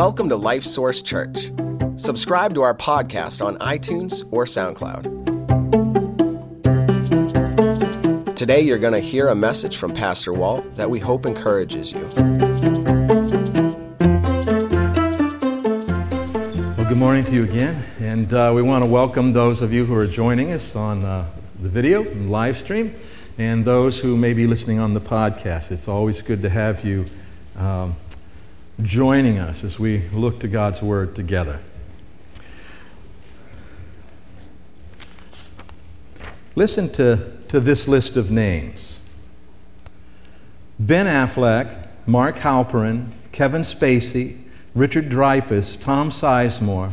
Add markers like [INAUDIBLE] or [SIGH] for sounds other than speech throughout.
Welcome to Life Source Church. Subscribe to our podcast on iTunes or SoundCloud. Today, you're going to hear a message from Pastor Walt that we hope encourages you. Well, good morning to you again, and uh, we want to welcome those of you who are joining us on uh, the video and live stream, and those who may be listening on the podcast. It's always good to have you um, joining us as we look to God's Word together. Listen to, to this list of names Ben Affleck, Mark Halperin, Kevin Spacey, Richard Dreyfuss, Tom Sizemore,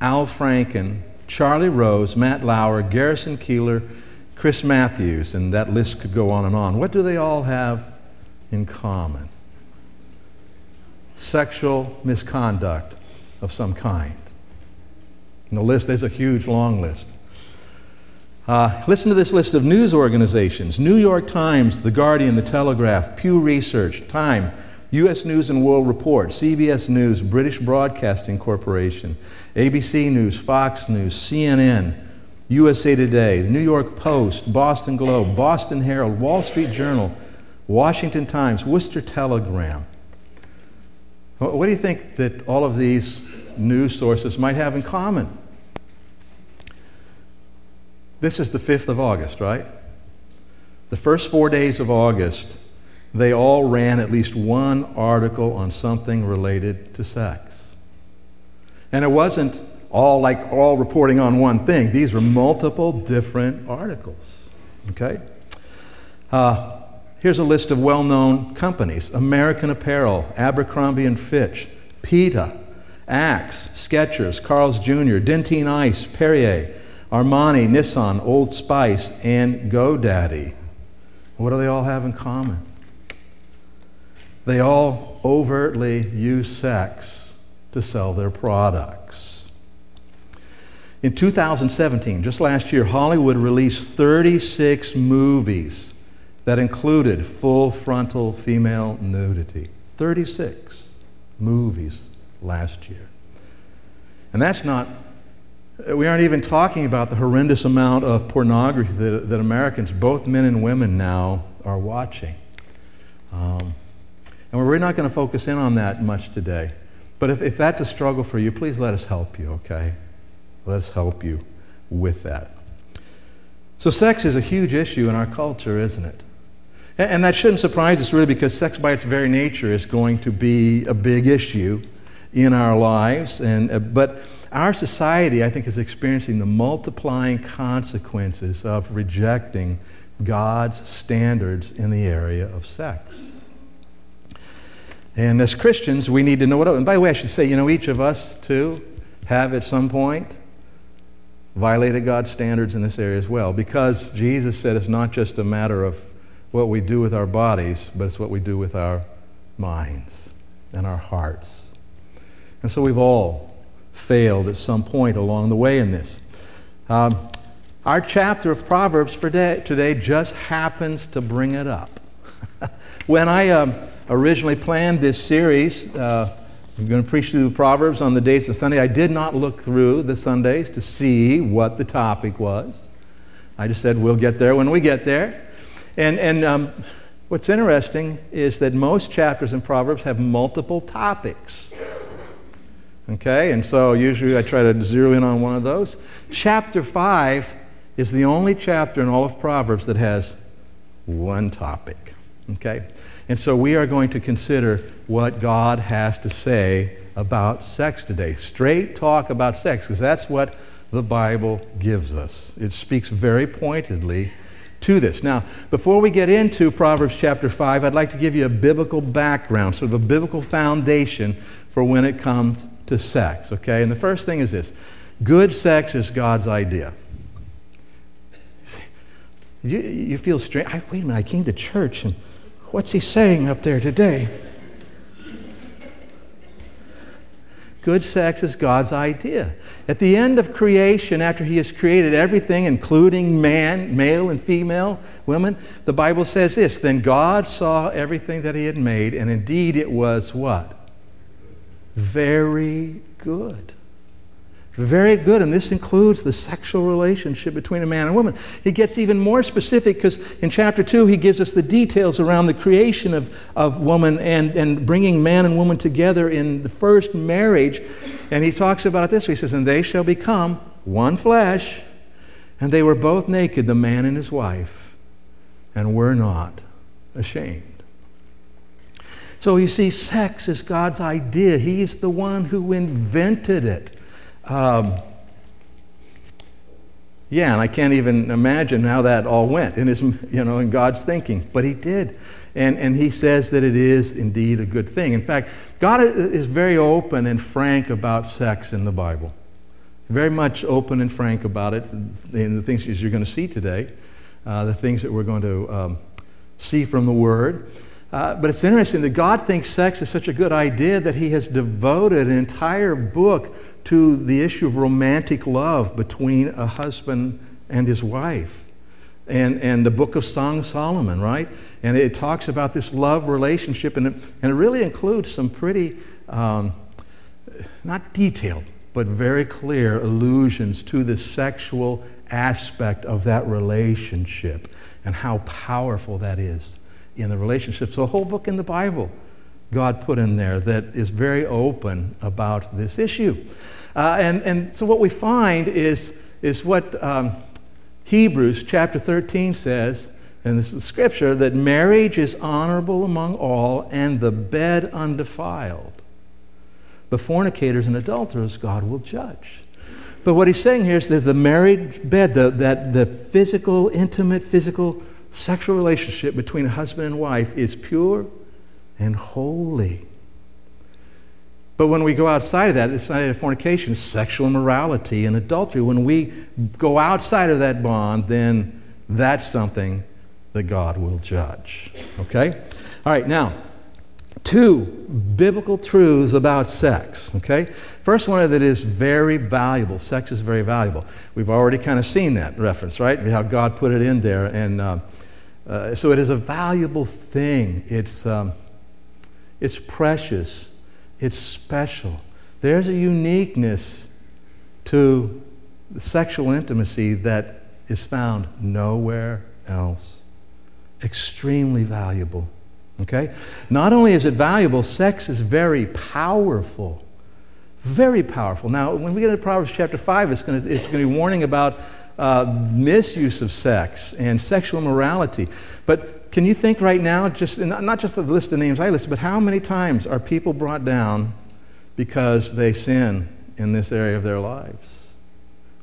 Al Franken, Charlie Rose, Matt Lauer, Garrison Keillor, Chris Matthews, and that list could go on and on. What do they all have in common? Sexual misconduct of some kind. And the list, there's a huge long list. Uh, listen to this list of news organizations New York Times, The Guardian, The Telegraph, Pew Research, Time, U.S. News and World Report, CBS News, British Broadcasting Corporation, ABC News, Fox News, CNN, USA Today, the New York Post, Boston Globe, Boston Herald, Wall Street Journal, Washington Times, Worcester Telegram. What do you think that all of these news sources might have in common? This is the 5th of August, right? The first four days of August, they all ran at least one article on something related to sex. And it wasn't all like all reporting on one thing, these were multiple different articles. Okay? Uh, here's a list of well known companies American Apparel, Abercrombie and Fitch, PETA, Axe, Skechers, Carl's Jr., Dentyne Ice, Perrier, Armani, Nissan, Old Spice, and GoDaddy. What do they all have in common? They all overtly use sex to sell their products. In 2017, just last year, Hollywood released 36 movies that included full frontal female nudity. 36 movies last year. And that's not we aren't even talking about the horrendous amount of pornography that, that Americans, both men and women now, are watching. Um, and we're not going to focus in on that much today. But if, if that's a struggle for you, please let us help you, okay? Let us help you with that. So, sex is a huge issue in our culture, isn't it? And, that shouldn't surprise us, really, because sex, by its very nature, is going to be a big issue in our lives. And, uh, but our society, I think, is experiencing the multiplying consequences of rejecting God's standards in the area of sex. And as Christians, we need to know what. And by the way, I should say, you know, each of us, too, have at some point violated God's standards in this area as well. Because Jesus said it's not just a matter of what we do with our bodies, but it's what we do with our minds and our hearts. And so we've all failed at some point along the way in this. Um, our chapter of Proverbs for day, today just happens to bring it up. [LAUGHS] when I um, originally planned this series, uh, I'm going to preach through the Proverbs on the dates of Sunday. I did not look through the Sundays to see what the topic was. I just said, we'll get there when we get there. And, and um, what's interesting is that most chapters in Proverbs have multiple topics. Okay, and so usually I try to zero in on one of those. Chapter 5 is the only chapter in all of Proverbs that has one topic. Okay, and so we are going to consider what God has to say about sex today. Straight talk about sex, because that's what the Bible gives us. It speaks very pointedly to this. Now, before we get into Proverbs chapter 5, I'd like to give you a biblical background, sort of a biblical foundation for when it comes to sex, okay? And the first thing is this good sex is God's idea. You, you feel strange. I, wait a minute, I came to church and what's he saying up there today? Good sex is God's idea. At the end of creation, after He has created everything, including man, male and female, women, the Bible says this Then God saw everything that He had made, and indeed it was what? very good. Very good, and this includes the sexual relationship between a man and woman. He gets even more specific because in chapter 2, he gives us the details around the creation of, of woman and, and bringing man and woman together in the first marriage. And he talks about it this way He says, And they shall become one flesh, and they were both naked, the man and his wife, and were not ashamed. So you see, sex is God's idea. He's the one who invented it. Um, yeah, and I can't even imagine how that all went in his, you know, in God's thinking, but he did. And, and he says that it is indeed a good thing. In fact, God is very open and frank about sex in the Bible. Very much open and frank about it in the things you're going to see today, uh, the things that we're going to um, see from the Word. Uh, but it's interesting that God thinks sex is such a good idea that He has devoted an entire book to the issue of romantic love between a husband and his wife. And, and the book of Song of Solomon, right? And it talks about this love relationship, and it, and it really includes some pretty, um, not detailed, but very clear allusions to the sexual aspect of that relationship and how powerful that is in the relationship. So, a whole book in the Bible God put in there that is very open about this issue. Uh, and, and so, what we find is, is what um, Hebrews chapter 13 says, and this is scripture, that marriage is honorable among all and the bed undefiled. But fornicators and adulterers, God will judge. But what he's saying here is there's the married bed, the, that the physical, intimate, physical sexual relationship between husband and wife is pure and holy. But when we go outside of that, it's not a fornication, it's sexual immorality and adultery. When we go outside of that bond, then that's something that God will judge. Okay? All right, now, two biblical truths about sex. Okay? First one that is very valuable. Sex is very valuable. We've already kind of seen that reference, right? How God put it in there. And uh, uh, so it is a valuable thing. It's, um, it's precious. It's special. There's a uniqueness to sexual intimacy that is found nowhere else. Extremely valuable. Okay? Not only is it valuable, sex is very powerful. Very powerful. Now, when we get into Proverbs chapter 5, it's going to, it's going to be warning about uh, misuse of sex and sexual morality. But can you think right now, just not just the list of names I listed, but how many times are people brought down because they sin in this area of their lives?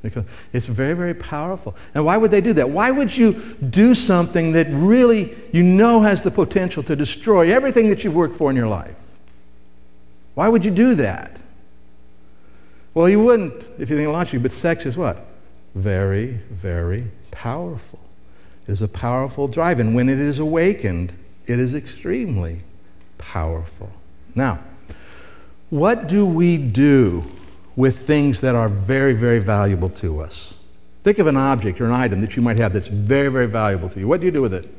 Because it's very, very powerful. And why would they do that? Why would you do something that really you know has the potential to destroy everything that you've worked for in your life? Why would you do that? Well, you wouldn't if you think logically, but sex is what? Very, very powerful. It is a powerful drive, and when it is awakened, it is extremely powerful. Now, what do we do with things that are very, very valuable to us? Think of an object or an item that you might have that's very, very valuable to you. What do you do with it?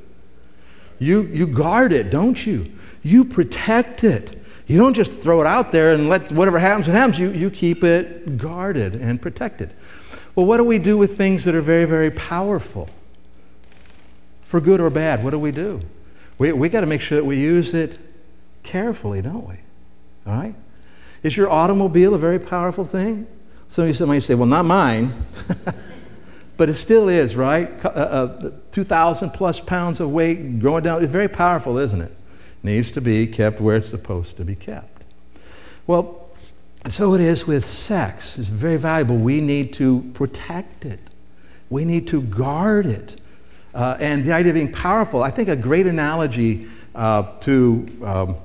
You, you guard it, don't you? You protect it. You don't just throw it out there and let whatever happens, it happens. You, you keep it guarded and protected. Well, what do we do with things that are very, very powerful? For good or bad, what do we do? We, we got to make sure that we use it carefully, don't we? All right? Is your automobile a very powerful thing? Some of you might say, well, not mine. [LAUGHS] but it still is, right? Uh, uh, 2,000 plus pounds of weight growing down. It's very powerful, isn't it? Needs to be kept where it's supposed to be kept. Well, and so it is with sex. It's very valuable. We need to protect it, we need to guard it. Uh, and the idea of being powerful, I think a great analogy uh, to um,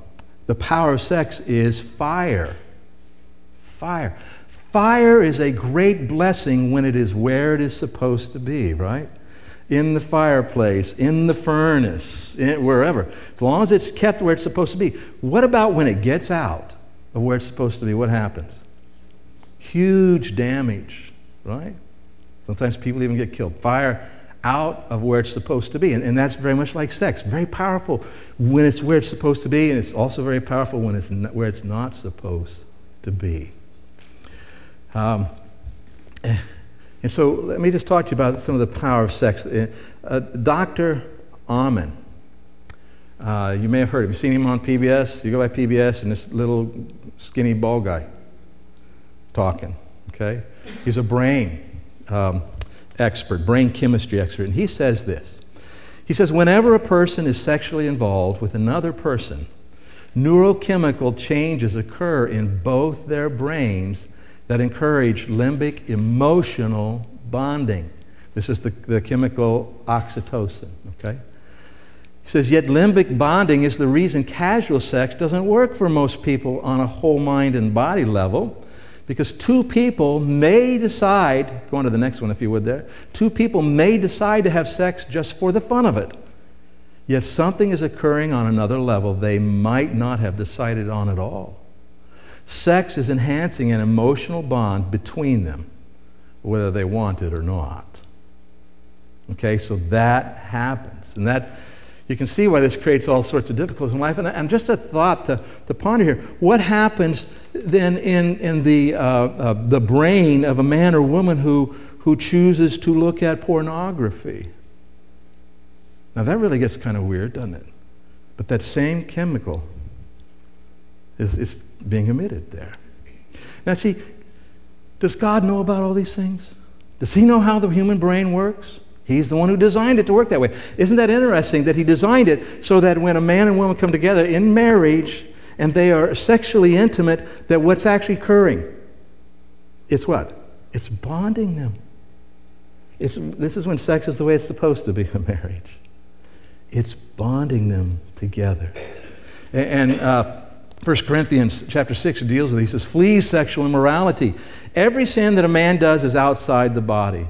the power of sex is fire. Fire. Fire is a great blessing when it is where it is supposed to be, right? In the fireplace, in the furnace, in, wherever. As long as it's kept where it's supposed to be. What about when it gets out? Of where it's supposed to be, what happens? Huge damage, right? Sometimes people even get killed. Fire out of where it's supposed to be. And, and that's very much like sex. Very powerful when it's where it's supposed to be, and it's also very powerful when it's not, where it's not supposed to be. Um, and so let me just talk to you about some of the power of sex. Uh, Dr. Amen, uh, you may have heard him. You've seen him on PBS. You go by PBS, and this little skinny bald guy talking. Okay, he's a brain um, expert, brain chemistry expert, and he says this. He says, whenever a person is sexually involved with another person, neurochemical changes occur in both their brains that encourage limbic emotional bonding. This is the, the chemical oxytocin, okay? He says, yet limbic bonding is the reason casual sex doesn't work for most people on a whole mind and body level. Because two people may decide, go on to the next one if you would there, two people may decide to have sex just for the fun of it. Yet something is occurring on another level they might not have decided on at all. Sex is enhancing an emotional bond between them, whether they want it or not. Okay, so that happens. And that you can see why this creates all sorts of difficulties in life. And, and just a thought to, to ponder here what happens then in, in the, uh, uh, the brain of a man or woman who, who chooses to look at pornography? Now, that really gets kind of weird, doesn't it? But that same chemical is, is being emitted there. Now, see, does God know about all these things? Does He know how the human brain works? He's the one who designed it to work that way. Isn't that interesting that He designed it so that when a man and woman come together in marriage and they are sexually intimate, that what's actually occurring? It's what? It's bonding them. It's, this is when sex is the way it's supposed to be in [LAUGHS] marriage. It's bonding them together. And uh, 1 Corinthians chapter 6 deals with this. He says, Flee sexual immorality. Every sin that a man does is outside the body.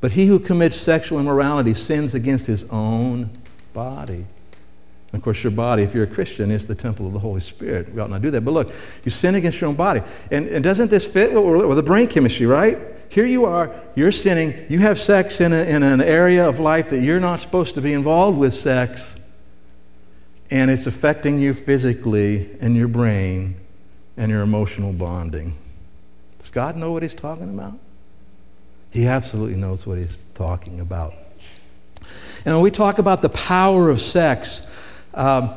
But he who commits sexual immorality sins against his own body. And of course, your body, if you're a Christian, is the temple of the Holy Spirit. We ought not do that. But look, you sin against your own body. And, and doesn't this fit with the brain chemistry, right? Here you are, you're sinning, you have sex in, a, in an area of life that you're not supposed to be involved with sex, and it's affecting you physically and your brain and your emotional bonding. Does God know what He's talking about? He absolutely knows what He's talking about. And when we talk about the power of sex, um,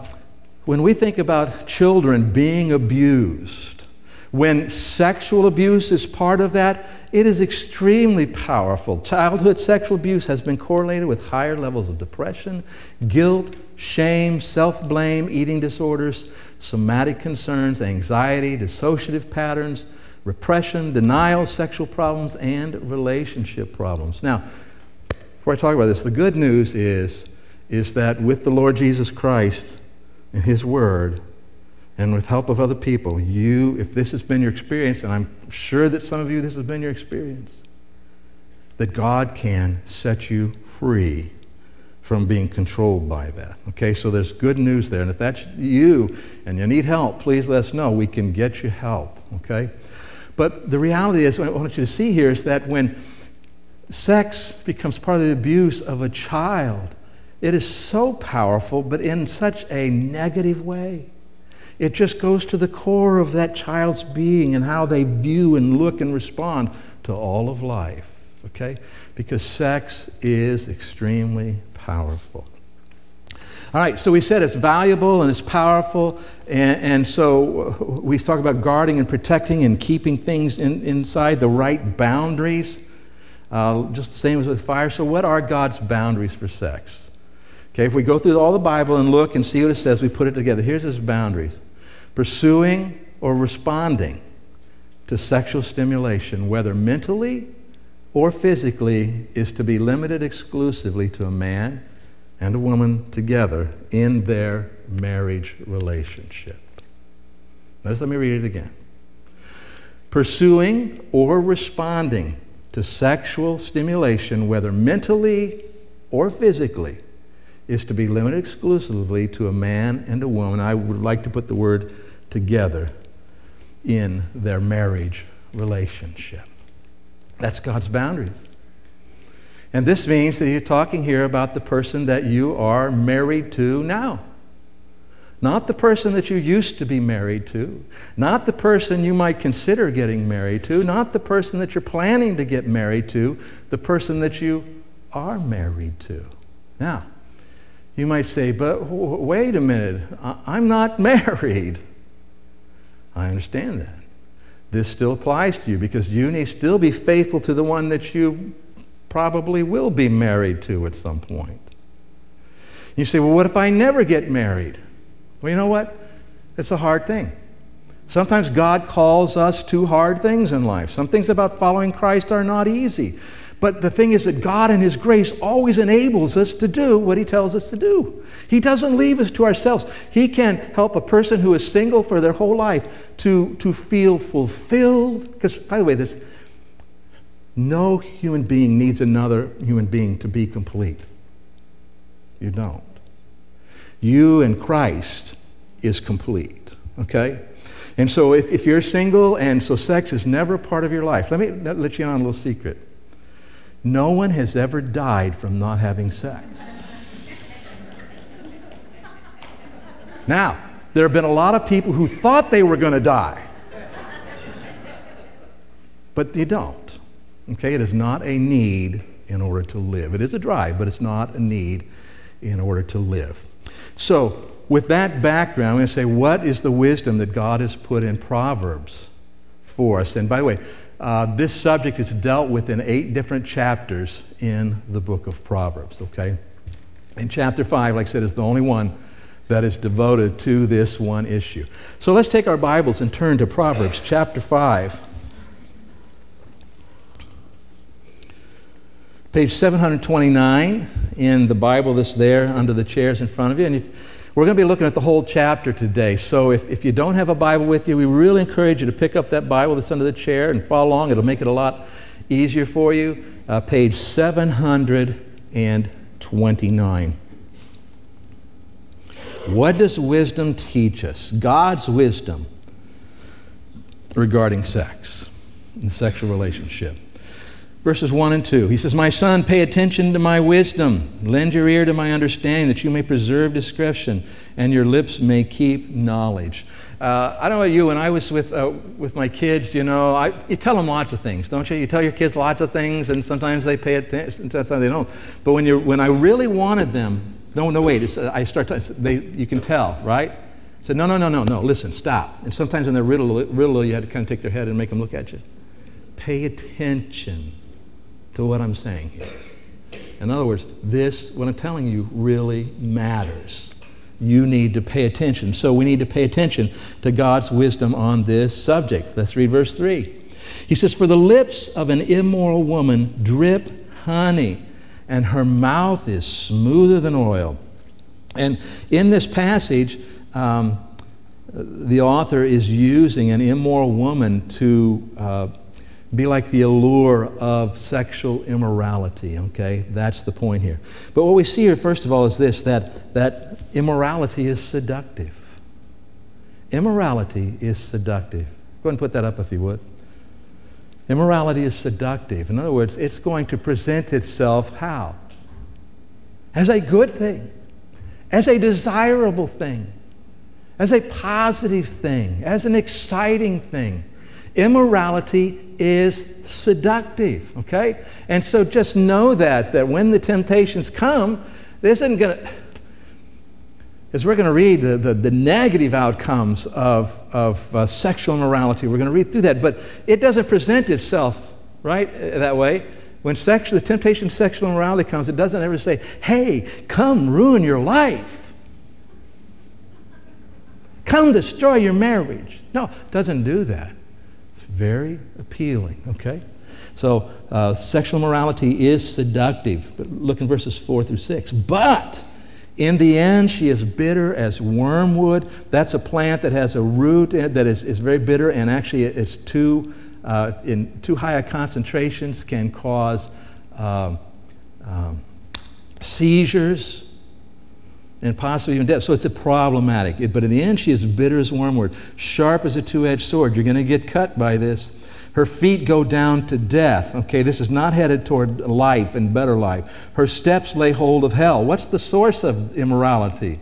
when we think about children being abused, when sexual abuse is part of that, it is extremely powerful. Childhood sexual abuse has been correlated with higher levels of depression, guilt, shame, self blame, eating disorders, somatic concerns, anxiety, dissociative patterns, repression, denial, sexual problems, and relationship problems. Now, before I talk about this, the good news is, is that with the Lord Jesus Christ and His Word, and with help of other people, you, if this has been your experience, and I'm sure that some of you this has been your experience, that God can set you free from being controlled by that. Okay, so there's good news there. And if that's you and you need help, please let us know. We can get you help. Okay? But the reality is, what I want you to see here is that when sex becomes part of the abuse of a child, it is so powerful, but in such a negative way. It just goes to the core of that child's being and how they view and look and respond to all of life, okay? Because sex is extremely powerful. All right, so we said it's valuable and it's powerful, and, and so we talk about guarding and protecting and keeping things in, inside the right boundaries, uh, just the same as with fire. So, what are God's boundaries for sex? Okay, if we go through all the Bible and look and see what it says, we put it together. Here's His boundaries pursuing or responding to sexual stimulation, whether mentally or physically, is to be limited exclusively to a man and a woman together in their marriage relationship. Notice, let me read it again. Pursuing or responding to sexual stimulation, whether mentally or physically, is to be limited exclusively to a man and a woman. I would like to put the word together in their marriage relationship. That's God's boundaries. And this means that you're talking here about the person that you are married to now. not the person that you used to be married to, not the person you might consider getting married to, not the person that you're planning to get married to, the person that you are married to. Now, you might say, but w- wait a minute, I- I'm not [LAUGHS] married. I understand that. This still applies to you because you need still be faithful to the one that you probably will be married to at some point. You say, well, what if I never get married? Well, you know what? It's a hard thing. Sometimes God calls us to hard things in life. Some things about following Christ are not easy. But the thing is that God, in His grace, always enables us to do what He tells us to do. He doesn't leave us to ourselves. He can help a person who is single for their whole life to, to feel fulfilled. Because, by the way, this, no human being needs another human being to be complete. You don't. You and Christ is complete, okay? And so if, if you're single and so sex is never a part of your life, let me let you in on a little secret. No one has ever died from not having sex. now, there have been a lot of people who thought they were going to die, but they don't. Okay, it is not a need in order to live. It is a drive, but it's not a need in order to live. So, with that background, I'm going to say, what is the wisdom that God has put in Proverbs for us? And by the way, uh, this subject is dealt with in eight different chapters in the book of Proverbs, okay? And chapter 5, like I said, is the only one that is devoted to this one issue. So let's take our Bibles and turn to Proverbs chapter 5. Page 729 in the Bible that's there under the chairs in front of you. And if, we're going to be looking at the whole chapter today. So if, if you don't have a Bible with you, we really encourage you to pick up that Bible that's under the chair and follow along. It'll make it a lot easier for you. Uh, page 729. What does wisdom teach us? God's wisdom regarding sex and sexual relationship verses 1 and 2. He says, My son, pay attention to my wisdom. Lend your ear to my understanding, that you may preserve discretion and your lips may keep knowledge. Uh, I don't know about you, when I was with, uh, with my kids, you know, I, you tell them lots of things, don't you? You tell your kids lots of things, and sometimes they pay attention, sometimes they don't. But when, you're, when I really wanted them, no, no, wait, I start to, they, you can tell, right? Said, no, no, no, no, no, listen, stop. And sometimes when they're riddle, riddle, you had to kind of take their head and make them look at you. Pay attention to what I'm saying here. In other words, this, what I'm telling you, really matters. You need to pay attention. So we need to pay attention to God's wisdom on this subject. Let's read verse 3. He says, For the lips of an immoral woman drip honey, and her mouth is smoother than oil. And in this passage, um, the author is using an immoral woman to uh, be like the allure of sexual immorality, okay? That's the point here. But what we see here, first of all, is this that, that immorality is seductive. Immorality is seductive. Go ahead and put that up if you would. Immorality is seductive. In other words, it's going to present itself how? As a good thing, as a desirable thing, as a positive thing, as an exciting thing. Immorality is seductive, okay? And so just know that, that when the temptations come, this isn't going to, as we're going to read the, the, the, negative outcomes of, of uh, sexual immorality, we're going to read through that, but it doesn't present itself, right, uh, that way. When sexual, the temptation of sexual immorality comes, it doesn't ever say, hey, come ruin your life. Come destroy your marriage. No, it doesn't do that very appealing, okay? So, uh, sexual morality is seductive. But look in verses 4 through 6. But in the end, she is bitter as wormwood. That's a plant that has a root that is, is very bitter, and actually, it's too, uh, in too high a concentrations can cause um, um, seizures and possibly even death. So it's a problematic. It, but in the end, she is bitter as wormwood, sharp as a two edged sword. You're going to get cut by this. Her feet go down to death. Okay, this is not headed toward life and better life. Her steps lay hold of hell. What's the source of immorality?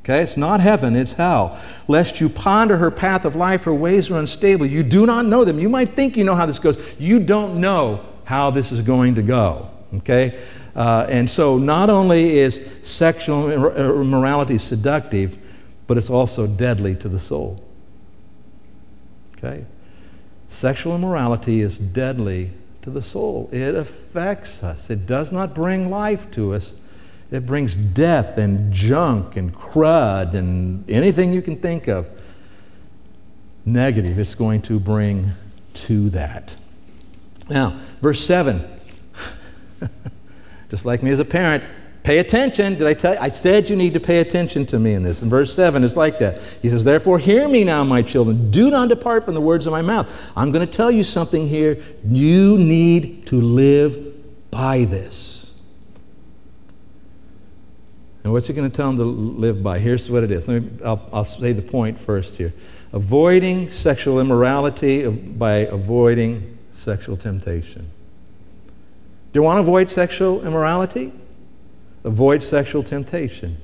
Okay, it's not heaven, it's hell. Lest you ponder her path of life, her ways are unstable. You do not know them. You might think you know how this goes. You don't know how this is going to go. Okay? Uh, and so not only is sexual immorality seductive, but it's also deadly to the soul. Okay? Sexual immorality is deadly to the soul. It affects us. It does not bring life to us. It brings death and junk and crud and anything you can think of. Negative, it's going to bring to that. Now, verse 7. [LAUGHS] Just like me as a parent, pay attention. Did I tell you? I said you need to pay attention to me in this. In verse 7 is like that. He says, Therefore, hear me now, my children. Do not depart from the words of my mouth. I'm going to tell you something here. You need to live by this. And what's he going to tell them to live by? Here's what it is. Me, I'll, I'll say the point first here. Avoiding sexual immorality uh, by avoiding sexual temptation. Do you want to avoid sexual immorality? Avoid sexual temptation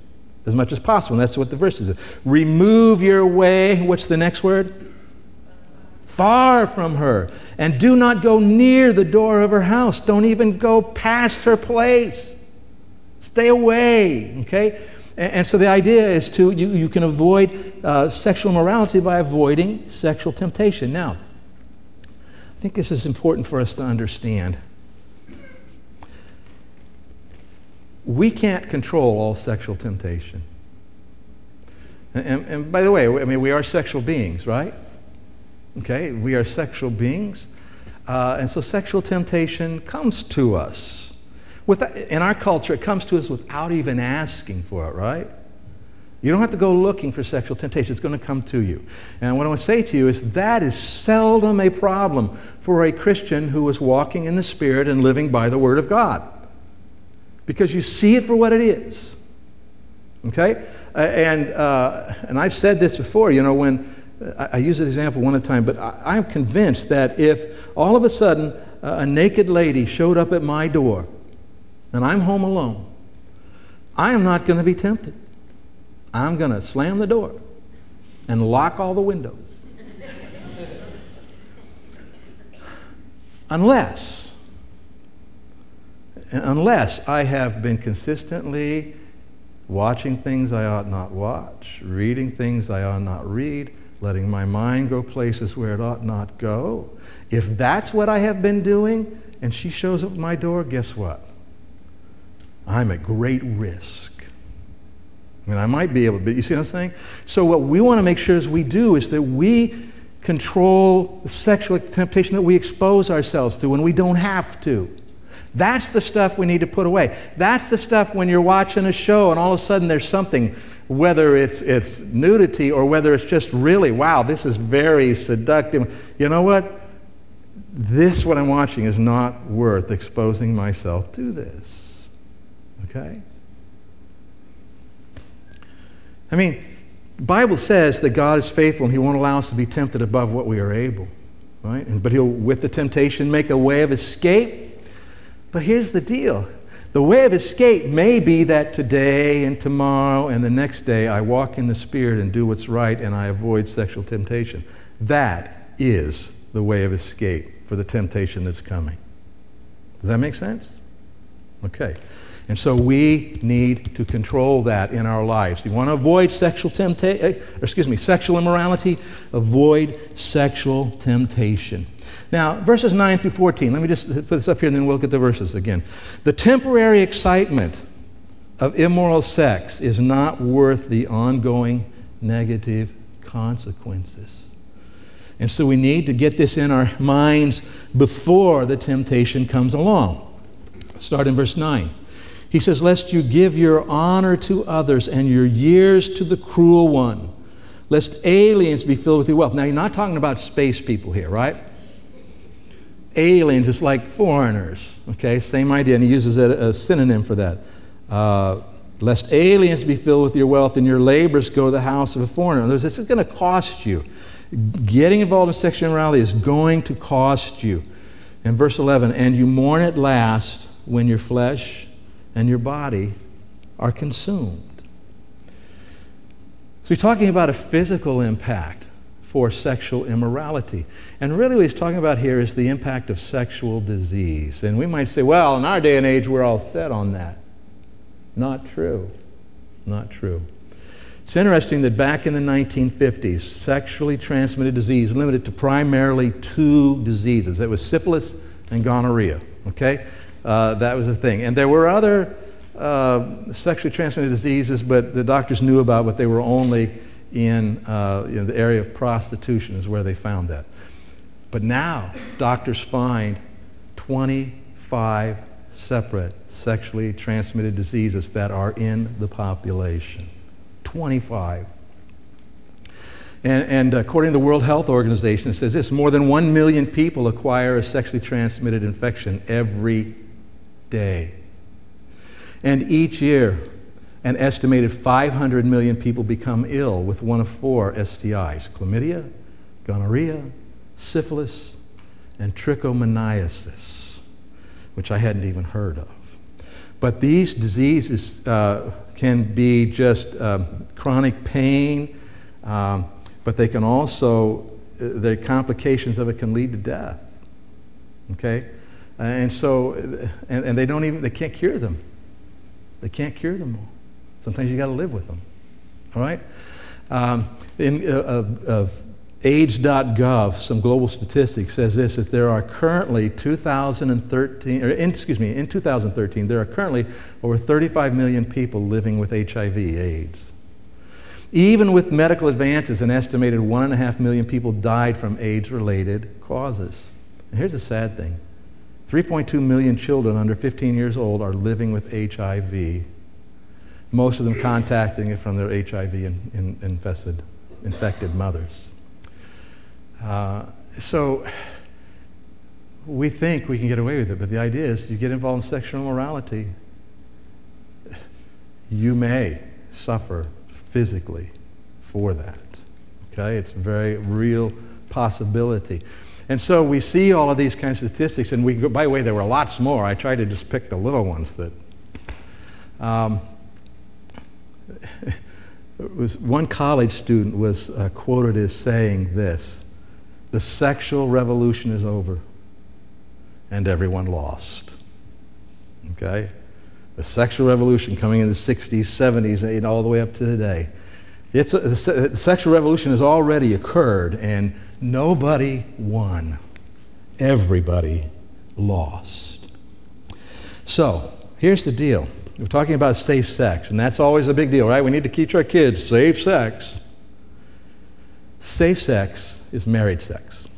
as much as possible. And that's what the verse is. Remove your way. What's the next word? Far from her. And do not go near the door of her house. Don't even go past her place. Stay away, okay? And, and so the idea is to, you, you can avoid uh, sexual morality by avoiding sexual temptation. Now, I think this is important for us to understand. We can't control all sexual temptation. And, and, and, by the way, I mean, we are sexual beings, right? Okay, we are sexual beings. Uh, and so sexual temptation comes to us. With, in our culture, it comes to us without even asking for it, right? You don't have to go looking for sexual temptation, it's going to come to you. And what I want to say to you is that is seldom a problem for a Christian who is walking in the Spirit and living by the Word of God. Because you see it for what it is. Okay? And, uh, and I've said this before, you know, when I, I use an example one at a time, but I, am convinced that if all of a sudden uh, a naked lady showed up at my door and I'm home alone, I am not going to be tempted. I'm going to slam the door and lock all the windows. [LAUGHS] unless, unless I have been consistently watching things I ought not watch, reading things I ought not read, letting my mind go places where it ought not go. If that's what I have been doing, and she shows up at my door, guess what? I'm at great risk. I mean, I might be able to, but you see what I'm saying? So, what we want to make sure is we do is that we control the sexual temptation that we expose ourselves to when we don't have to. That's the stuff we need to put away. That's the stuff when you're watching a show and all of a sudden there's something, whether it's, it's nudity or whether it's just really, wow, this is very seductive. You know what? This, what I'm watching, is not worth exposing myself to this. Okay? I mean, Bible says that God is faithful and He won't allow us to be tempted above what we are able, right? But He'll, with the temptation, make a way of escape. But here's the deal the way of escape may be that today and tomorrow and the next day I walk in the Spirit and do what's right and I avoid sexual temptation. That is the way of escape for the temptation that's coming. Does that make sense? Okay. And so we need to control that in our lives. You want to avoid sexual temptation, eh, excuse me, sexual immorality? Avoid sexual temptation. Now, verses 9 through 14, let me just put this up here and then we'll at the verses again. The temporary excitement of immoral sex is not worth the ongoing negative consequences. And so we need to get this in our minds before the temptation comes along. Start in verse 9. He says, Lest you give your honor to others and your years to the cruel one, lest aliens be filled with your wealth. Now, you're not talking about space people here, right? Aliens, it's like foreigners, okay? Same idea, and he uses a, a synonym for that. Uh, lest aliens be filled with your wealth and your labors go to the house of a foreigner. In other words, this is going to cost you. Getting involved in sexual immorality is going to cost you. In verse 11, and you mourn at last when your flesh and your body are consumed. So he's talking about a physical impact for sexual immorality. And really, what he's talking about here is the impact of sexual disease. And we might say, well, in our day and age, we're all set on that. Not true. Not true. It's interesting that back in the 1950s, sexually transmitted disease limited to primarily two diseases. That was syphilis and gonorrhea. Okay? Uh, that was a thing. And there were other uh, sexually transmitted diseases, but the doctors knew about, but they were only in uh, know, the area of prostitution, is where they found that. But now, doctors find 25 separate sexually transmitted diseases that are in the population. 25. And, and, according to the World Health Organization, it says this more than 1 million people acquire a sexually transmitted infection every day. And each year, an estimated 500 million people become ill with one of four STIs chlamydia, gonorrhea, syphilis, and trichomoniasis, which I hadn't even heard of. But these diseases uh, can be just um, chronic pain, um, but they can also, uh, the complications of it can lead to death. Okay? And so, and, and they don't even, they can't cure them. They can't cure them all. Sometimes you got to live with them. All right? Um, in uh, uh, AIDS.gov, some global statistics says this that there are currently 2013, or in, excuse me, in 2013, there are currently over 35 million people living with HIV AIDS. Even with medical advances, an estimated 1.5 million people died from AIDS related causes. And here's the sad thing 3.2 million children under 15 years old are living with HIV, most of them contacting it from their HIV in, in, infested, infected mothers. Uh, so we think we can get away with it, but the idea is you get involved in sexual immorality, you may suffer physically for that. Okay? It's a very real possibility. And so we see all of these kinds of statistics, and we go, by the way, there were lots more. I tried to just pick the little ones that. Um, [LAUGHS] was one college student was uh, quoted as saying this the sexual revolution is over and everyone lost okay the sexual revolution coming in the 60s 70s and all the way up to today it's a, the sexual revolution has already occurred and Nobody won, everybody lost. So, here's the deal. We're talking about safe sex, and that's always a big deal, right? We need to teach our kids safe sex. Safe sex is married sex.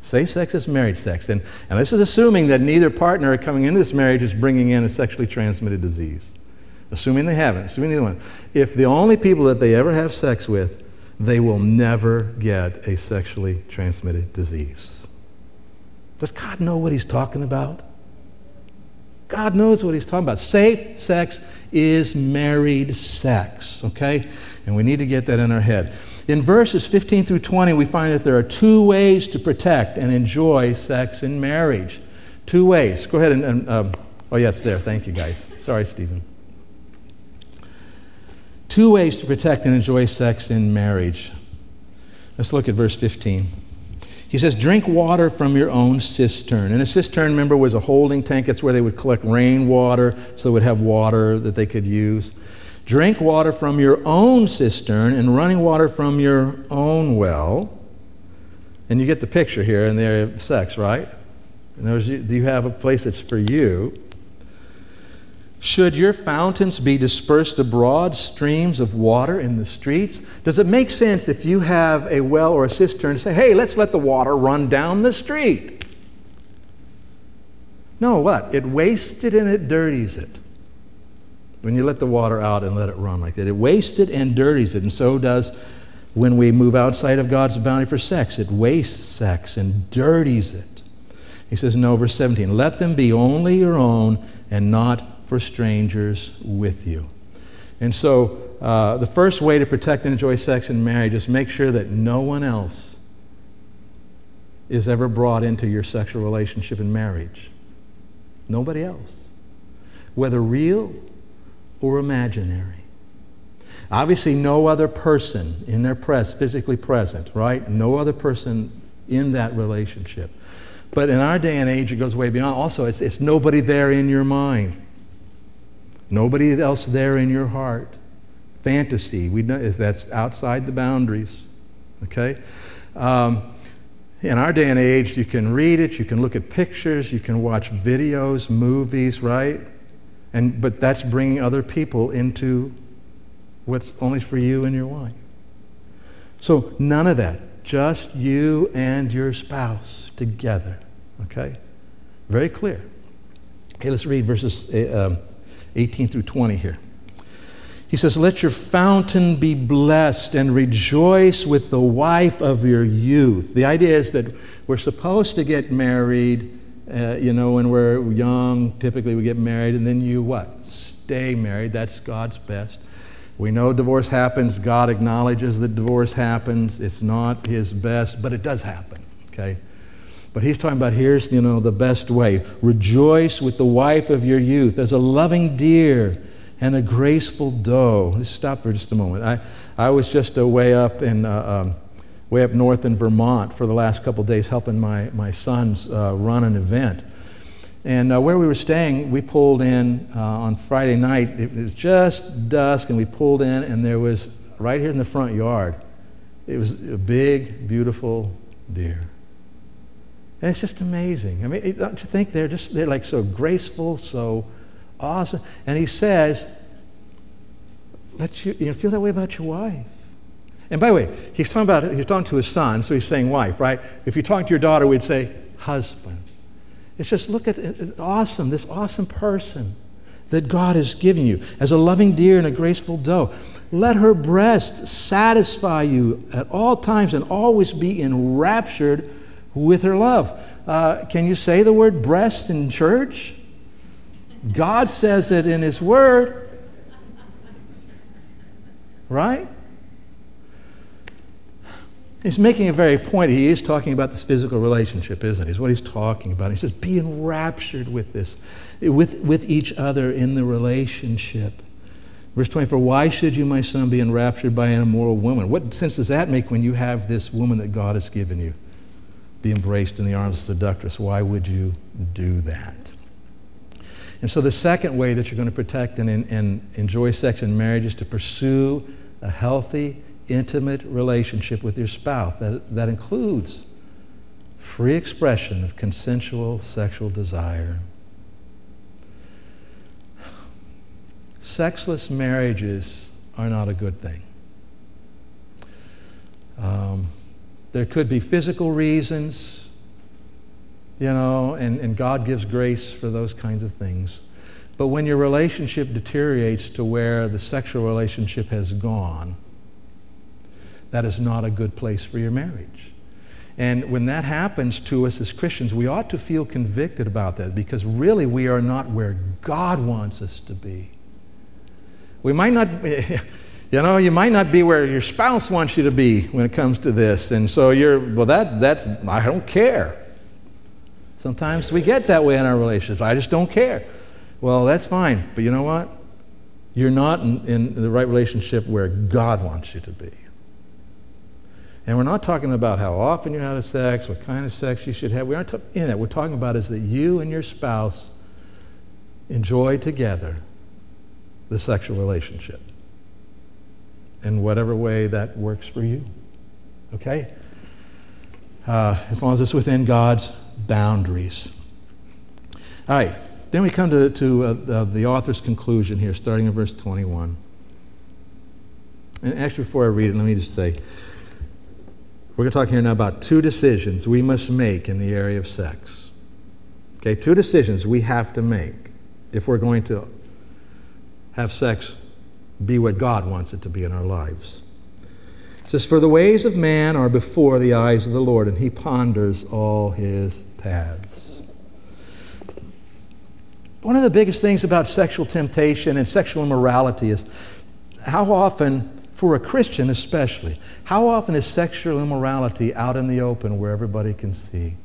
Safe sex is married sex. And, and this is assuming that neither partner coming into this marriage is bringing in a sexually transmitted disease. Assuming they haven't, assuming neither one. If the only people that they ever have sex with they will never get a sexually transmitted disease. Does God know what He's talking about? God knows what He's talking about. Safe sex is married sex, okay? And we need to get that in our head. In verses 15 through 20, we find that there are two ways to protect and enjoy sex in marriage. Two ways. Go ahead and, and um, oh, it's there. Thank you, guys. Sorry, Stephen. Two ways to protect and enjoy sex in marriage. Let's look at verse 15. He says, Drink water from your own cistern. And a cistern, remember, was a holding tank. That's where they would collect rainwater so they would have water that they could use. Drink water from your own cistern and running water from your own well. And you get the picture here in the area sex, right? In other you have a place that's for you. Should your fountains be dispersed abroad, streams of water in the streets? Does it make sense if you have a well or a cistern to say, hey, let's let the water run down the street? No, what? It wastes it and it dirties it. When you let the water out and let it run like that, it wastes it and dirties it. And so does when we move outside of God's bounty for sex. It wastes sex and dirties it. He says, no, verse 17, let them be only your own and not for strangers with you. And so, uh, the first way to protect and enjoy sex in marriage is make sure that no one else is ever brought into your sexual relationship in marriage. Nobody else, whether real or imaginary. Obviously, no other person in their press, physically present, right? No other person in that relationship. But in our day and age, it goes way beyond. Also, it's, it's nobody there in your mind, nobody else there in your heart. Fantasy, we know, that's outside the boundaries. Okay? Um, in our day and age, you can read it, you can look at pictures, you can watch videos, movies, right? And, but that's bringing other people into what's only for you and your wife. So, none of that. Just you and your spouse together. Okay? Very clear. Okay, let's read verses uh, 18 through 20 here. He says, Let your fountain be blessed and rejoice with the wife of your youth. The idea is that we're supposed to get married, uh, you know, when we're young. Typically, we get married, and then you what? Stay married. That's God's best. We know divorce happens. God acknowledges that divorce happens. It's not his best, but it does happen, okay? But he's talking about here's, you know, the best way. Rejoice with the wife of your youth as a loving deer and a graceful doe. Let's stop for just a moment. I, I was just way up in, uh, um, way up north in Vermont for the last couple days helping my, my sons uh, run an event. And uh, where we were staying, we pulled in uh, on Friday night. It was just dusk, and we pulled in, and there was right here in the front yard, it was a big, beautiful deer. And it's just amazing. I mean, don't you think they're just, they're like so graceful, so awesome. And he says, let you, you know, feel that way about your wife. And by the way, he's talking about, he's talking to his son, so he's saying wife, right? If you talk to your daughter, we'd say husband. It's just look at it, awesome, this awesome person that God has given you as a loving deer and a graceful doe. Let her breast satisfy you at all times and always be enraptured with her love. Uh, can you say the word breast in church? God says it in His Word. Right? He's making a very point. He is talking about this physical relationship, isn't he? Is what he's talking about. He says, be enraptured with this, with, with each other in the relationship. Verse 24, why should you, my son, be enraptured by an immoral woman? What sense does that make when you have this woman that God has given you? Be embraced in the arms of the seductress. Why would you do that? And so, the second way that you're going to protect and, and enjoy sex in marriage is to pursue a healthy, intimate relationship with your spouse. That, that includes free expression of consensual sexual desire. Sexless marriages are not a good thing. Um, there could be physical reasons, you know, and, and God gives grace for those kinds of things. But when your relationship deteriorates to where the sexual relationship has gone, that is not a good place for your marriage. And when that happens to us as Christians, we ought to feel convicted about that because really we are not where God wants us to be. We might not, [LAUGHS] you know, you might not be where your spouse wants you to be when it comes to this. And so you're, well, that, that's, I don't care. Sometimes we get that way in our relationships. I just don't care. Well, that's fine. But you know what? You're not in, in the right relationship where God wants you to be. And we're not talking about how often you had sex, what kind of sex you should have. We aren't talking in that. We're talking about is that you and your spouse enjoy together the sexual relationship in whatever way that works for you. Okay? Uh, as long as it's within God's boundaries. All right. Then we come to, to uh, the, the author's conclusion here, starting in verse 21. And actually, before I read it, let me just say, we're going to talk here now about two decisions we must make in the area of sex. Okay, two decisions we have to make if we're going to have sex be what God wants it to be in our lives. It says, For the ways of man are before the eyes of the Lord, and he ponders all his paths. One of the biggest things about sexual temptation and sexual immorality is how often for a Christian especially, how often is sexual immorality out in the open where everybody can see?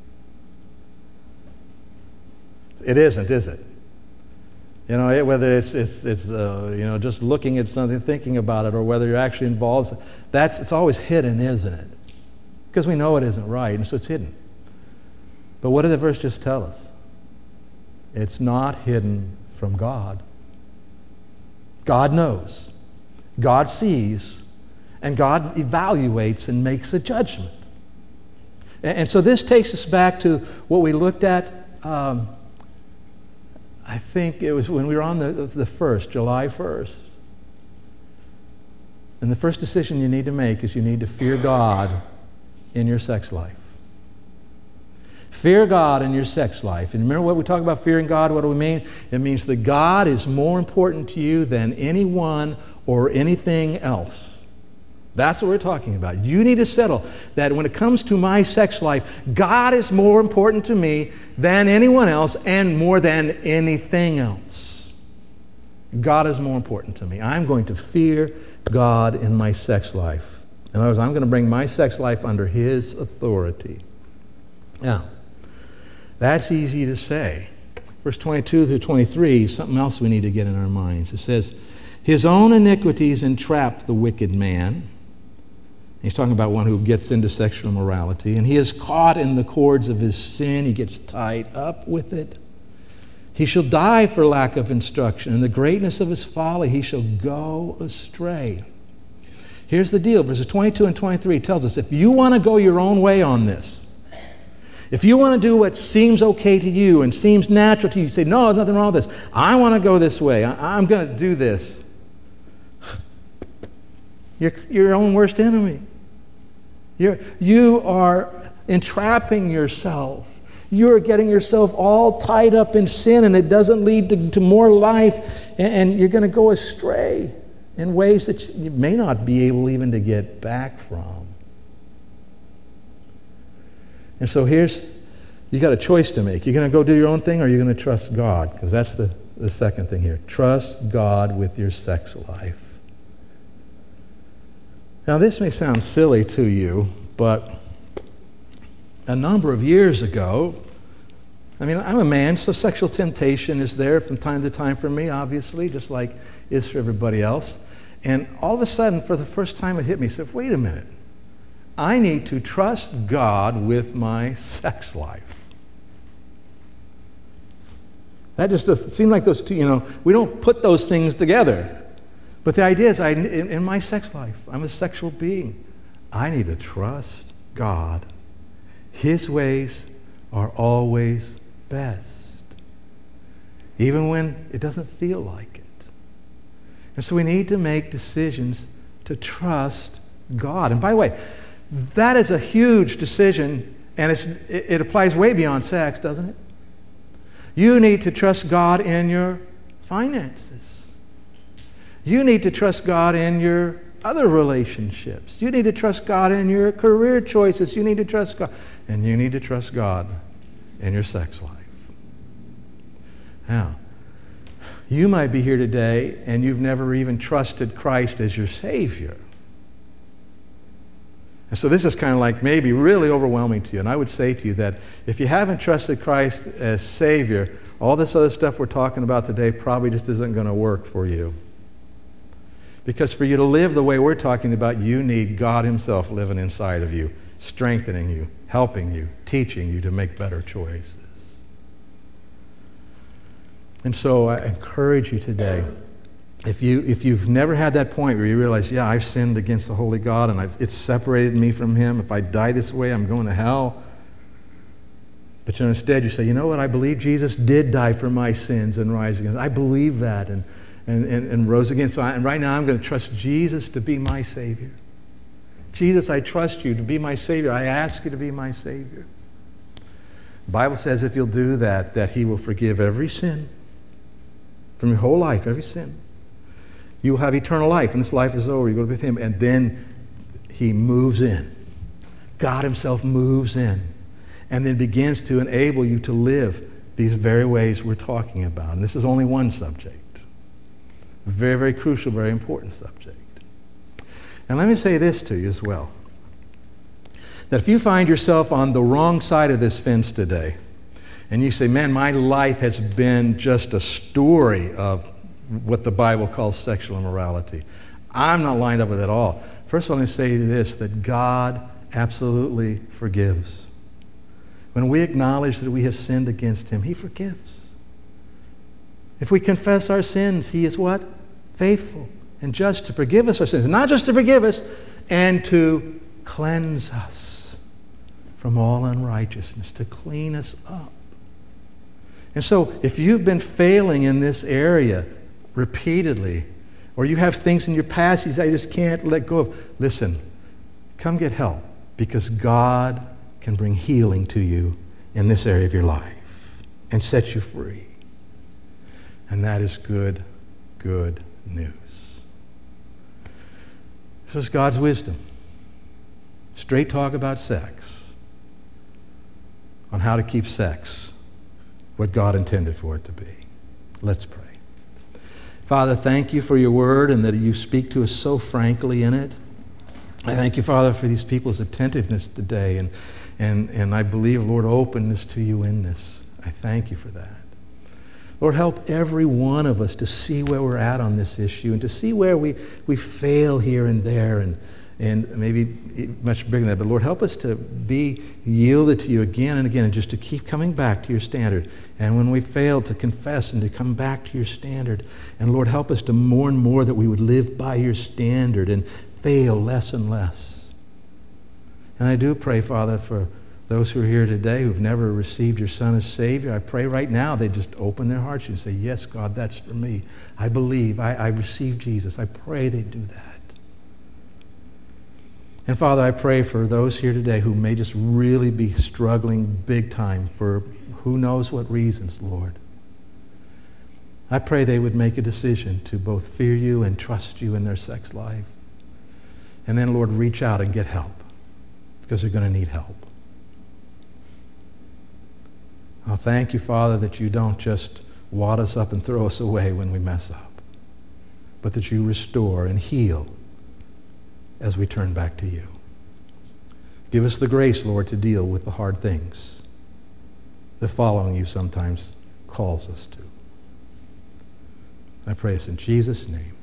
It isn't, is it? You know, whether it's, it's, it's uh, you know, just looking at something, thinking about it, or whether you're actually involved, that's, it's always hidden, isn't it? Because we know it isn't right, and so it's hidden. But what did the verse just tell us? It's not hidden from God. God knows, God sees, and God evaluates and makes a judgment. And, and so this takes us back to what we looked at. Um, I think it was when we were on the, the first, July 1st. And the first decision you need to make is you need to fear God in your sex life. Fear God in your sex life. And remember what we talk about fearing God? What do we mean? It means that God is more important to you than anyone or anything else. That's what we're talking about. You need to settle that when it comes to my sex life, God is more important to me than anyone else and more than anything else. God is more important to me. I'm going to fear God in my sex life. In other words, I'm going to bring my sex life under His authority. Now, that's easy to say. Verse 22 through 23, something else we need to get in our minds. It says, His own iniquities entrap the wicked man He's talking about one who gets into sexual immorality, and he is caught in the cords of his sin. He gets tied up with it. He shall die for lack of instruction. In the greatness of his folly, he shall go astray. Here's the deal verses 22 and 23 tells us if you want to go your own way on this, if you want to do what seems okay to you and seems natural to you, you say, No, there's nothing wrong with this. I want to go this way. I, am going to do this. [LAUGHS] You're your own worst enemy. You're, you are entrapping yourself. You're getting yourself all tied up in sin, and it doesn't lead to, to more life, and, and you're going to go astray in ways that you may not be able even to get back from. And so here's, you got a choice to make. You're going to go do your own thing, or you're going to trust God, because that's the, the second thing here. Trust God with your sex life. Now, this may sound silly to you, but a number of years ago, I mean, I'm a man, so sexual temptation is there from time to time for me, obviously, just like is for everybody else. And all of a sudden, for the first time, it hit me. I said, wait a minute. I need to trust God with my sex life. That just doesn't seem like those two, you know, we don't put those things together. But the idea is, I, in, in my sex life, I'm a sexual being. I need to trust God. His ways are always best, even when it doesn't feel like it. And so we need to make decisions to trust God. And by the way, that is a huge decision, and it, it applies way beyond sex, doesn't it? You need to trust God in your finances. You need to trust God in your other relationships. You need to trust God in your career choices. You need to trust God. And you need to trust God in your sex life. Now, you might be here today and you've never even trusted Christ as your Savior. And so this is kind of like maybe really overwhelming to you. And I would say to you that if you haven't trusted Christ as Savior, all this other stuff we're talking about today probably just isn't going to work for you. Because for you to live the way we're talking about, you need God Himself living inside of you, strengthening you, helping you, teaching you to make better choices. And so I encourage you today. If, you, if you've never had that point where you realize, yeah, I've sinned against the holy God and I've, it's separated me from Him. If I die this way, I'm going to hell. But instead, you say, you know what? I believe Jesus did die for my sins and rise again. I believe that. And and, and, and rose again. So I, and right now I'm going to trust Jesus to be my Savior. Jesus, I trust you to be my Savior. I ask you to be my Savior. The Bible says if you'll do that, that He will forgive every sin from your whole life, every sin. You will have eternal life, and this life is over. You go with Him, and then He moves in. God Himself moves in, and then begins to enable you to live these very ways we're talking about. And this is only one subject. Very, very crucial, very important subject. And let me say this to you as well that if you find yourself on the wrong side of this fence today, and you say, man, my life has been just a story of what the Bible calls sexual immorality. I'm not lined up with it at all. First of all, let me say this that God absolutely forgives. When we acknowledge that we have sinned against Him, He forgives. If we confess our sins, He is what? Faithful and just to forgive us our sins. Not just to forgive us, and to cleanse us from all unrighteousness, to clean us up. And so, if you've been failing in this area repeatedly, or you have things in your past you I just can't let go of, listen, come get help because God can bring healing to you in this area of your life and set you free. And that is good, good news. This is God's wisdom. Straight talk about sex, on how to keep sex what God intended for it to be. Let's pray. Father, thank you for your word and that you speak to us so frankly in it. I thank you, Father, for these people's attentiveness today and, and, and I believe, Lord, openness to you in this. I thank you for that. Lord, help every one of us to see where we're at on this issue and to see where we, we fail here and there and, and maybe much bigger than that. But Lord, help us to be yielded to you again and again and just to keep coming back to your standard. And when we fail, to confess and to come back to your standard. And Lord, help us to more and more that we would live by your standard and fail less and less. And I do pray, Father, for those who are here today who've never received your Son as Savior, I pray right now they just open their hearts and say, Yes, God, that's for me. I believe. I, I receive Jesus. I pray they do that. And Father, I pray for those here today who may just really be struggling big time for who knows what reasons, Lord. I pray they would make a decision to both fear you and trust you in their sex life. And then, Lord, reach out and get help because they're going to need help. Oh, thank you, Father, that you don't just wad us up and throw us away when we mess up, but that you restore and heal as we turn back to you. Give us the grace, Lord, to deal with the hard things that following you sometimes calls us to. I pray this in Jesus' name.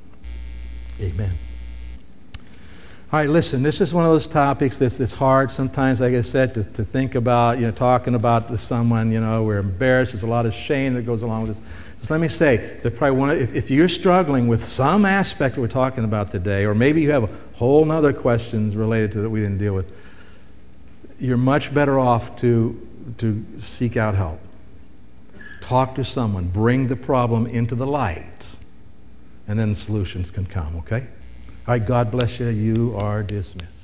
Amen. All right, listen, this is one of those topics that's, that's hard sometimes, like I said, to, to think about, you know, talking about with someone, you know, we're embarrassed. There's a lot of shame that goes along with this. Just let me say that probably one of, if, if you're struggling with some aspect we're talking about today, or maybe you have a whole nother questions related to that we didn't deal with, you're much better off to, to seek out help. Talk to someone, bring the problem into the light, and then solutions can come, okay? All right, God bless you. You are dismissed.